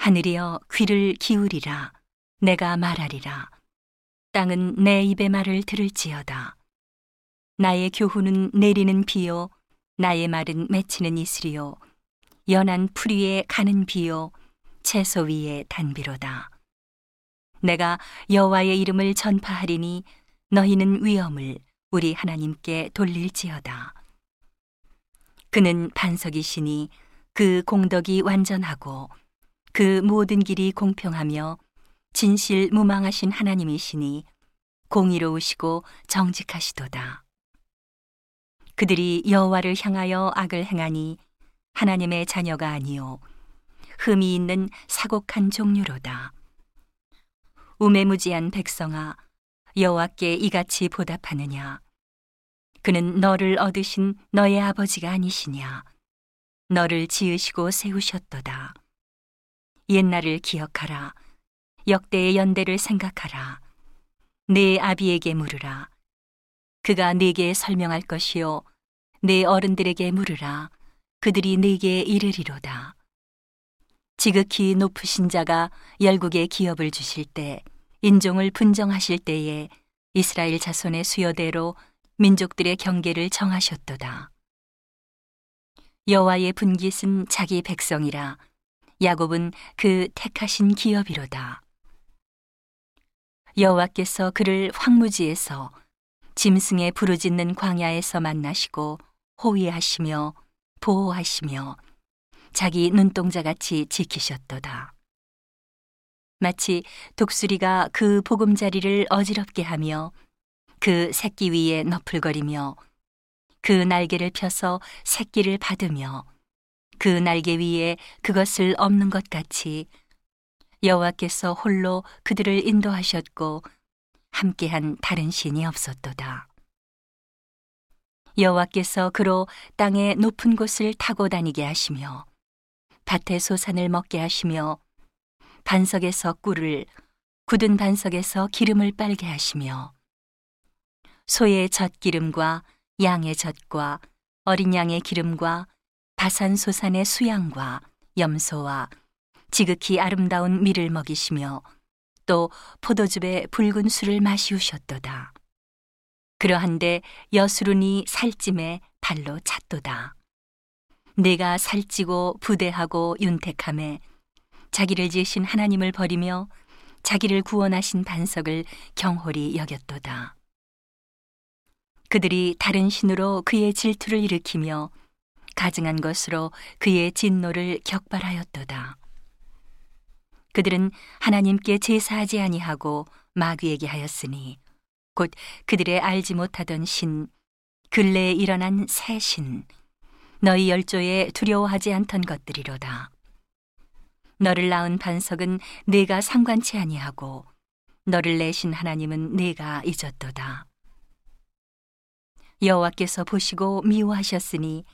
하늘이여 귀를 기울이라. 내가 말하리라. 땅은 내 입의 말을 들을지어다. 나의 교훈은 내리는 비요. 나의 말은 맺히는 이슬이요. 연한 풀 위에 가는 비요. 채소 위에 단비로다. 내가 여호와의 이름을 전파하리니 너희는 위엄을 우리 하나님께 돌릴지어다. 그는 반석이시니 그 공덕이 완전하고 그 모든 길이 공평하며 진실 무망하신 하나님이시니 공의로우시고 정직하시도다. 그들이 여호와를 향하여 악을 행하니 하나님의 자녀가 아니요 흠이 있는 사곡한 종류로다. 우매무지한 백성아 여호와께 이같이 보답하느냐 그는 너를 얻으신 너의 아버지가 아니시냐 너를 지으시고 세우셨도다. 옛날을 기억하라. 역대의 연대를 생각하라. 내 아비에게 물으라. 그가 네게 설명할 것이요. 내 어른들에게 물으라. 그들이 네게 이르리로다. 지극히 높으신 자가 열국의 기업을 주실 때, 인종을 분정하실 때에 이스라엘 자손의 수요대로 민족들의 경계를 정하셨도다. 여호와의 분깃은 자기 백성이라 야곱은 그 택하신 기업이로다. 여호와께서 그를 황무지에서 짐승의 부르짖는 광야에서 만나시고 호위하시며 보호하시며 자기 눈동자같이 지키셨도다. 마치 독수리가 그 보금자리를 어지럽게 하며 그 새끼 위에 너풀거리며 그 날개를 펴서 새끼를 받으며 그 날개 위에 그것을 없는 것 같이 여호와께서 홀로 그들을 인도하셨고 함께한 다른 신이 없었도다. 여호와께서 그로 땅의 높은 곳을 타고 다니게 하시며 밭의 소산을 먹게 하시며 반석에서 꿀을 굳은 반석에서 기름을 빨게 하시며 소의 젖기름과 양의 젖과 어린 양의 기름과 바산소산의 수양과 염소와 지극히 아름다운 밀을 먹이시며 또 포도즙에 붉은 술을 마시우셨도다. 그러한데 여수run이 살찜에 발로 찼도다. 내가 살찌고 부대하고 윤택함에 자기를 지으신 하나님을 버리며 자기를 구원하신 반석을 경홀히 여겼도다. 그들이 다른 신으로 그의 질투를 일으키며 가증한 것으로 그의 진노를 격발하였도다. 그들은 하나님께 제사하지 아니하고 마귀에게 하였으니 곧 그들의 알지 못하던 신 근래에 일어난 새 신 너희 열조에 두려워하지 않던 것들이로다. 너를 낳은 반석은 내가 상관치 아니하고 너를 내신 하나님은 내가 잊었도다. 여호와께서 보시고 미워하셨으니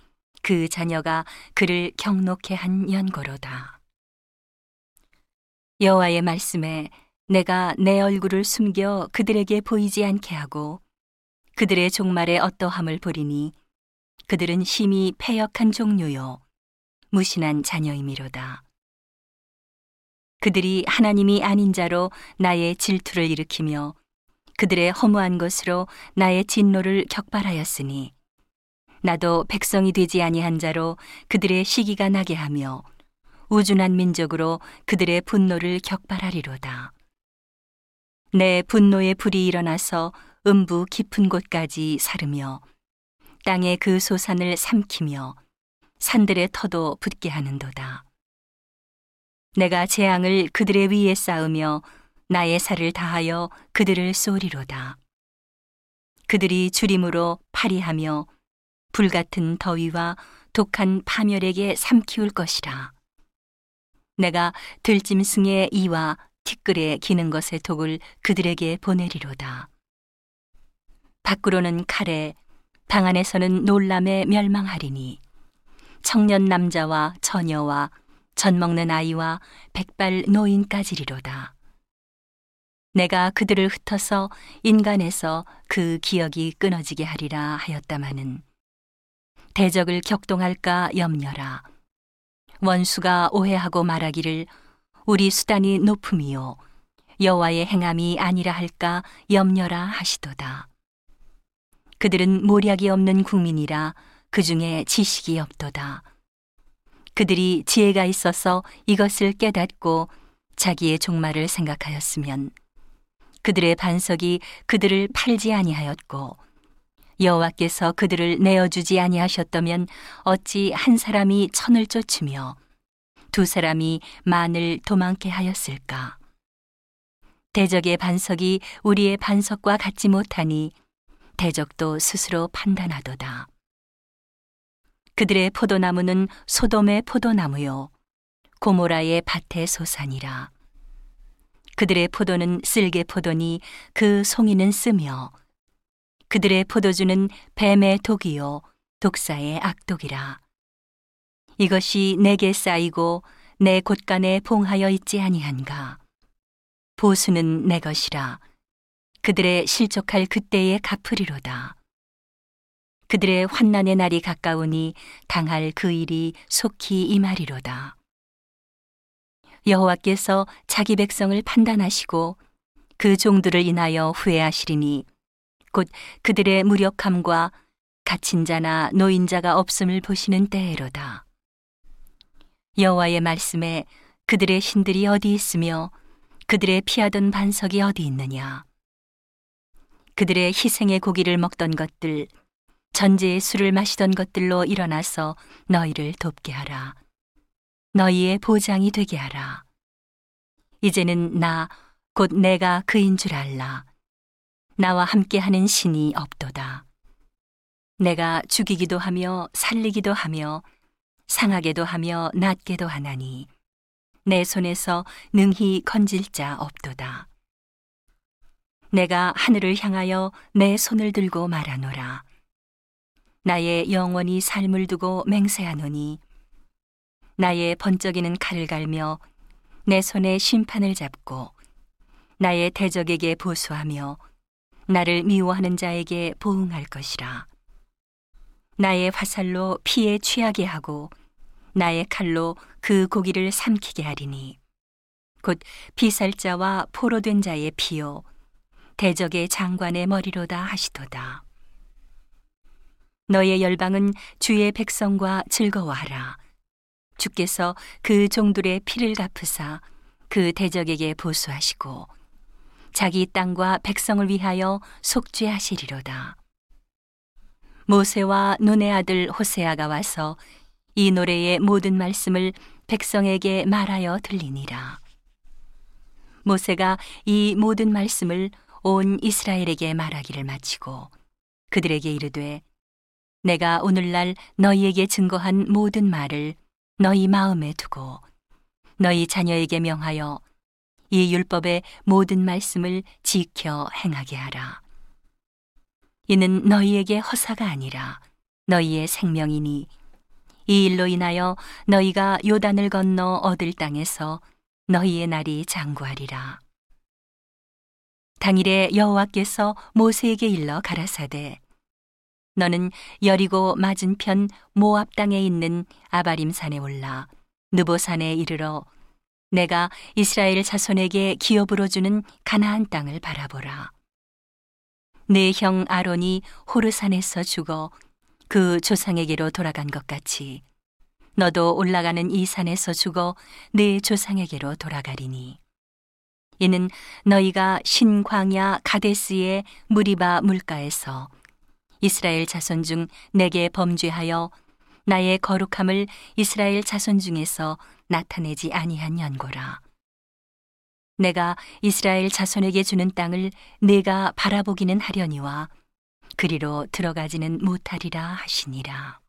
그 자녀가 그를 경록해 한 연고로다. 여호와의 말씀에 내가 내 얼굴을 숨겨 그들에게 보이지 않게 하고 그들의 종말에 어떠함을 보리니 그들은 심히 패역한 종류요 무신한 자녀이미로다. 그들이 하나님이 아닌 자로 나의 질투를 일으키며 그들의 허무한 것으로 나의 진노를 격발하였으니 나도 백성이 되지 아니한 자로 그들의 시기가 나게 하며 우준한 민족으로 그들의 분노를 격발하리로다. 내 분노의 불이 일어나서 음부 깊은 곳까지 사르며 땅의 그 소산을 삼키며 산들의 터도 붙게 하는도다. 내가 재앙을 그들의 위에 쌓으며 나의 살을 다하여 그들을 쏘리로다. 그들이 주림으로 파리하며 불같은 더위와 독한 파멸에게 삼키울 것이라. 내가 들짐승의 이와 티끌에 기는 것의 독을 그들에게 보내리로다. 밖으로는 칼에, 방 안에서는 놀람에 멸망하리니 청년 남자와 처녀와 젖 먹는 아이와 백발 노인까지리로다. 내가 그들을 흩어서 인간에서 그 기억이 끊어지게 하리라 하였다마는 대적을 격동할까 염려라. 원수가 오해하고 말하기를 우리 수단이 높음이요 여호와의 행함이 아니라 할까 염려라 하시도다. 그들은 모략이 없는 국민이라 그 중에 지식이 없도다. 그들이 지혜가 있어서 이것을 깨닫고 자기의 종말을 생각하였으면 그들의 반석이 그들을 팔지 아니하였고 여호와께서 그들을 내어주지 아니하셨다면 어찌 한 사람이 천을 쫓으며 두 사람이 만을 도망케 하였을까? 대적의 반석이 우리의 반석과 같지 못하니 대적도 스스로 판단하도다. 그들의 포도나무는 소돔의 포도나무요, 고모라의 밭의 소산이라. 그들의 포도는 쓸개 포도니 그 송이는 쓰며 그들의 포도주는 뱀의 독이요 독사의 악독이라. 이것이 내게 쌓이고 내 곳간에 봉하여 있지 아니한가. 보수는 내 것이라. 그들의 실족할 그때에 갚으리로다. 그들의 환난의 날이 가까우니 당할 그 일이 속히 임하리로다. 여호와께서 자기 백성을 판단하시고 그 종들을 인하여 후회하시리니 곧 그들의 무력함과 갇힌 자나 노인자가 없음을 보시는 때에로다. 여호와의 말씀에 그들의 신들이 어디 있으며 그들의 피하던 반석이 어디 있느냐. 그들의 희생의 고기를 먹던 것들, 전제의 술을 마시던 것들로 일어나서 너희를 돕게 하라. 너희의 보장이 되게 하라. 이제는 나, 곧 내가 그인 줄 알라. 나와 함께하는 신이 없도다. 내가 죽이기도 하며 살리기도 하며 상하게도 하며 낫게도 하나니 내 손에서 능히 건질 자 없도다. 내가 하늘을 향하여 내 손을 들고 말하노라. 나의 영원히 삶을 두고 맹세하노니 나의 번쩍이는 칼을 갈며 내 손에 심판을 잡고 나의 대적에게 보수하며 나를 미워하는 자에게 보응할 것이라. 나의 화살로 피에 취하게 하고 나의 칼로 그 고기를 삼키게 하리니 곧 비살자와 포로된 자의 피요 대적의 장관의 머리로다 하시도다. 너의 열방은 주의 백성과 즐거워하라. 주께서 그 종들의 피를 갚으사 그 대적에게 보수하시고 자기 땅과 백성을 위하여 속죄하시리로다. 모세와 눈의 아들 호세아가 와서 이 노래의 모든 말씀을 백성에게 말하여 들리니라. 모세가 이 모든 말씀을 온 이스라엘에게 말하기를 마치고 그들에게 이르되 내가 오늘날 너희에게 증거한 모든 말을 너희 마음에 두고 너희 자녀에게 명하여 이 율법의 모든 말씀을 지켜 행하게 하라. 이는 너희에게 허사가 아니라 너희의 생명이니 이 일로 인하여 너희가 요단을 건너 얻을 땅에서 너희의 날이 장구하리라. 당일에 여호와께서 모세에게 일러 가라사대 너는 여리고 맞은편 모압 땅에 있는 아바림 산에 올라 느보 산에 이르러 내가 이스라엘 자손에게 기업으로 주는 가나안 땅을 바라보라. 내 형 아론이 호르산에서 죽어 그 조상에게로 돌아간 것 같이 너도 올라가는 이 산에서 죽어 내 조상에게로 돌아가리니 이는 너희가 신광야 가데스의 무리바 물가에서 이스라엘 자손 중 내게 범죄하여 나의 거룩함을 이스라엘 자손 중에서 나타내지 아니한 연고라. 내가 이스라엘 자손에게 주는 땅을 내가 바라보기는 하려니와 그리로 들어가지는 못하리라 하시니라.